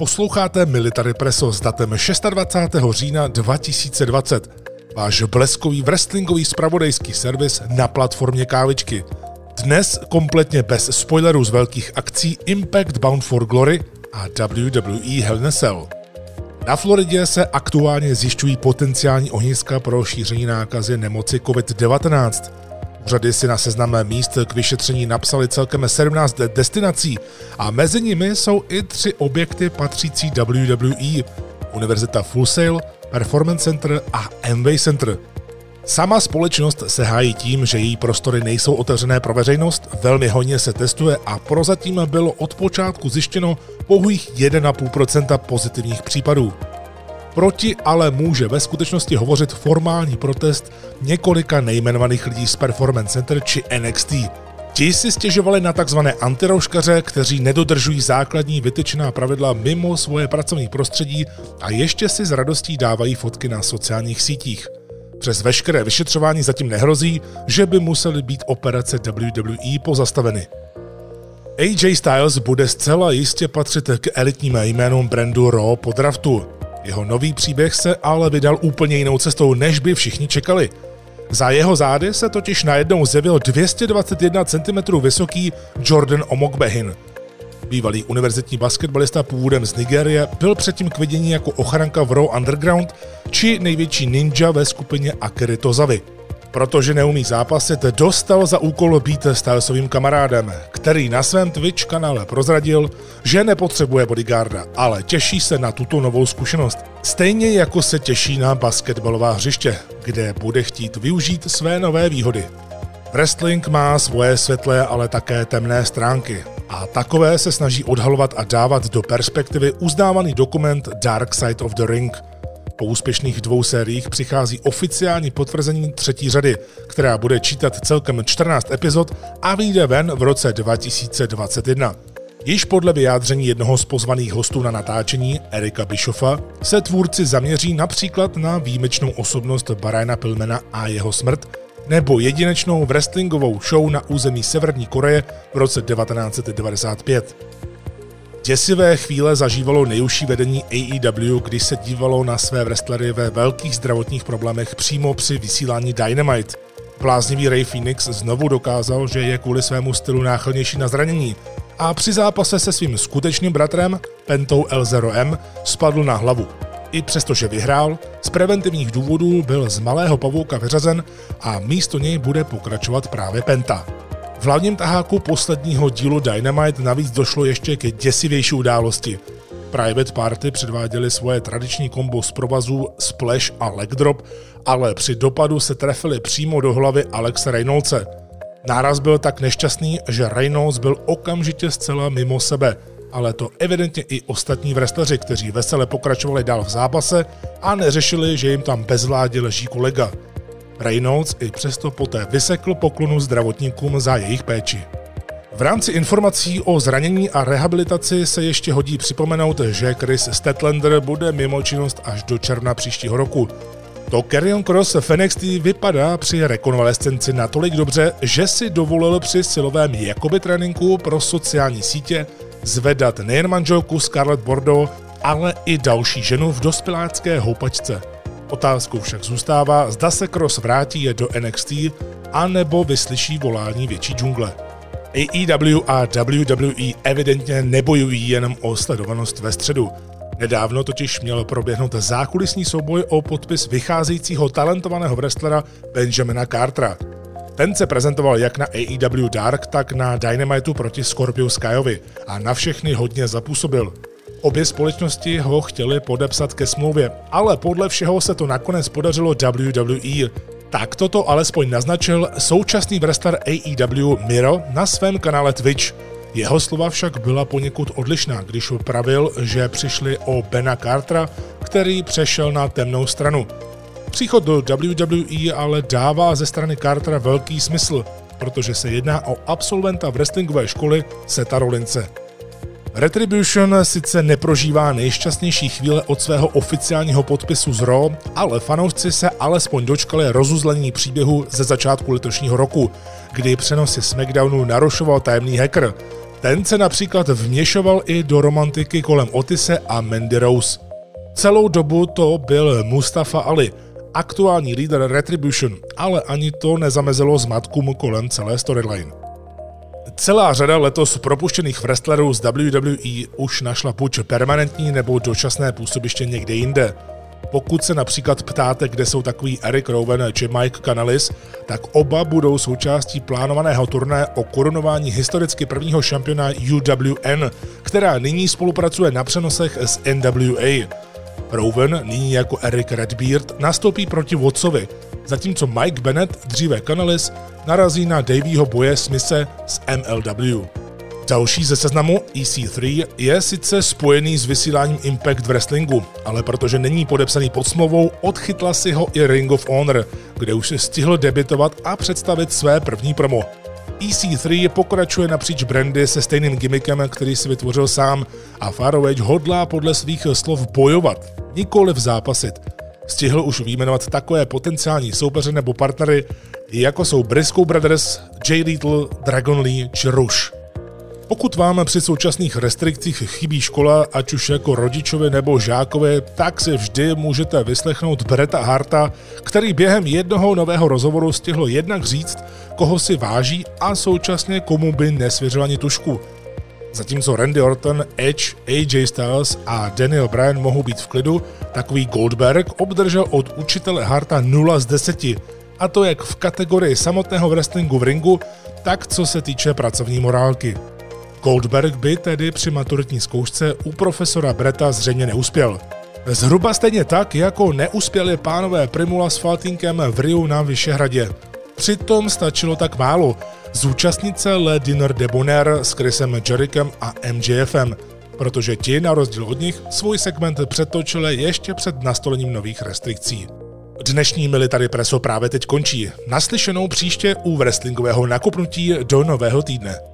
Posloucháte Military Presso s datem 26. října 2020. Váš bleskový wrestlingový spravodajský servis na platformě kávičky. Dnes kompletně bez spoilerů z velkých akcí Impact Bound for Glory a WWE Hell in a Cell. Na Floridě se aktuálně zjišťují potenciální ohniska pro šíření nákazy nemoci COVID-19. Úřady si na seznam míst k vyšetření napsali celkem 17 destinací a mezi nimi jsou i tři objekty patřící WWE. Univerzita Full Sail, Performance Center a Amway Center. Sama společnost se hájí tím, že její prostory nejsou otevřené pro veřejnost, velmi hodně se testuje a prozatím bylo od počátku zjištěno pouhých 1,5% pozitivních případů. Proti ale může ve skutečnosti hovořit formální protest několika nejmenovaných lidí z Performance Center či NXT. Ti si stěžovali na tzv. antirouškaře, kteří nedodržují základní vytyčená pravidla mimo svoje pracovní prostředí a ještě si s radostí dávají fotky na sociálních sítích. Přes veškeré vyšetřování zatím nehrozí, že by musely být operace WWE pozastaveny. AJ Styles bude zcela jistě patřit k elitním jménům brandu Raw po draftu. Jeho nový příběh se ale vydal úplně jinou cestou, než by všichni čekali. Za jeho zády se totiž najednou zjevil 221 cm vysoký Jordan Omogbehin. Bývalý univerzitní basketbalista původem z Nigérie byl předtím k vidění jako ochranka v Raw Underground či největší ninja ve skupině Akery Tozavi. Protože neumí zápasit, dostal za úkol být Stylesovým kamarádem, který na svém Twitch kanále prozradil, že nepotřebuje bodyguarda, ale těší se na tuto novou zkušenost. Stejně jako se těší na basketbalová hřiště, kde bude chtít využít své nové výhody. Wrestling má svoje světlé, ale také temné stránky. A takové se snaží odhalovat a dávat do perspektivy uznávaný dokument Dark Side of the Ring – po úspěšných dvou sériích přichází oficiální potvrzení třetí řady, která bude čítat celkem 14 epizod a vyjde ven v roce 2021. Již podle vyjádření jednoho z pozvaných hostů na natáčení, Erika Bischofa, se tvůrci zaměří například na výjimečnou osobnost Briana Pillmana a jeho smrt, nebo jedinečnou wrestlingovou show na území Severní Koreje v roce 1995. Děsivé chvíle zažívalo nejužší vedení AEW, když se dívalo na své wrestlery ve velkých zdravotních problémech přímo při vysílání Dynamite. Bláznivý Ray Phoenix znovu dokázal, že je kvůli svému stylu náchylnější na zranění a při zápase se svým skutečným bratrem, Pentou L0M, spadl na hlavu. I přestože vyhrál, z preventivních důvodů byl z malého pavouka vyřazen a místo něj bude pokračovat právě Penta. V hlavním taháku posledního dílu Dynamite navíc došlo ještě ke děsivější události. Private Party předváděli svoje tradiční kombo z provazů Splash a Leg Drop, ale při dopadu se trefili přímo do hlavy Alexa Reynoldse. Náraz byl tak nešťastný, že Reynolds byl okamžitě zcela mimo sebe, ale to evidentně i ostatní wrestleri, kteří vesele pokračovali dál v zápase a neřešili, že jim tam bezvládě leží kolega. Reynolds i přesto poté vysekl poklonu zdravotníkům za jejich péči. V rámci informací o zranění a rehabilitaci se ještě hodí připomenout, že Chris Statlander bude mimo činnost až do června příštího roku. To Carrion Cross NXT vypadá při rekonvalescenci natolik dobře, že si dovolil při silovém jakoby tréninku pro sociální sítě zvedat nejen manželku Scarlett Bordeaux, ale i další ženu v dospělácké houpačce. Otázkou však zůstává, zda se Cross vrátí je do NXT, anebo vyslyší volání větší džungle. AEW a WWE evidentně nebojují jenom o sledovanost ve středu. Nedávno totiž měl proběhnout zákulisní souboj o podpis vycházejícího talentovaného wrestlera Benjamina Cartera. Ten se prezentoval jak na AEW Dark, tak na Dynamitu proti Scorpio Skyovi a na všechny hodně zapůsobil. Obě společnosti ho chtěli podepsat ke smlouvě, ale podle všeho se to nakonec podařilo WWE. Tak toto alespoň naznačil současný wrestler AEW Miro na svém kanále Twitch. Jeho slova však byla poněkud odlišná, když pravil, že přišli o Bena Cartera, který přešel na temnou stranu. Příchod do WWE ale dává ze strany Cartera velký smysl, protože se jedná o absolventa wrestlingové školy Seta Rolince. Retribution sice neprožívá nejšťastnější chvíle od svého oficiálního podpisu z Raw, ale fanoušci se alespoň dočkali rozuzlení příběhu ze začátku letošního roku, kdy přenosy SmackDownu narušoval tajemný hacker. Ten se například vměšoval i do romantiky kolem Otise a Mandy Rose. Celou dobu to byl Mustafa Ali, aktuální líder Retribution, ale ani to nezamezilo zmatkům kolem celé storyline. Celá řada letos propuštěných wrestlerů z WWE už našla buď permanentní nebo dočasné působiště někde jinde. Pokud se například ptáte, kde jsou takový Eric Rowan či Mike Canalis, tak oba budou součástí plánovaného turné o korunování historicky prvního šampiona UWN, která nyní spolupracuje na přenosech s NWA. Rowan, nyní jako Eric Redbeard, nastoupí proti Watsovi, zatímco Mike Bennett, dříve Canalis, narazí na Davyho boje Smise z MLW. Další ze seznamu EC3 je sice spojený s vysíláním Impact Wrestlingu, ale protože není podepsaný pod smlouvou, odchytla si ho i Ring of Honor, kde už se stihl debitovat a představit své první promo. EC3 pokračuje napříč brandy se stejným gimmickem, který si vytvořil sám a Faroage hodlá podle svých slov bojovat, nikoli v zápasit. Stihl už výjmenovat takové potenciální soupeře nebo partnery, jako jsou Briscoe Brothers, Jay Little, Dragon Lee či Rush. Pokud vám při současných restrikcích chybí škola, ať už jako rodičové nebo žákové, tak si vždy můžete vyslechnout Breta Harta, který během jednoho nového rozhovoru stihl jednak říct, koho si váží a současně komu by nesvěřil ani tušku. Zatímco Randy Orton, Edge, AJ Styles a Daniel Bryan mohou být v klidu, takový Goldberg obdržel od učitele Harta 0 z 10, a to jak v kategorii samotného wrestlingu v ringu, tak co se týče pracovní morálky. Goldberg by tedy při maturitní zkoušce u profesora Breta zřejmě neuspěl. Zhruba stejně tak, jako neuspěli pánové Primula s Faltinkem v Riu na Vyšehradě. Přitom stačilo tak málo. Zúčastnit se Le Dinner de Bonheur s Chrisem Jerikem a MJFem, protože ti, na rozdíl od nich, svůj segment přetočili ještě před nastolením nových restrikcí. Dnešní Military Preso právě teď končí. Naslyšenou příště u wrestlingového nakopnutí do nového týdne.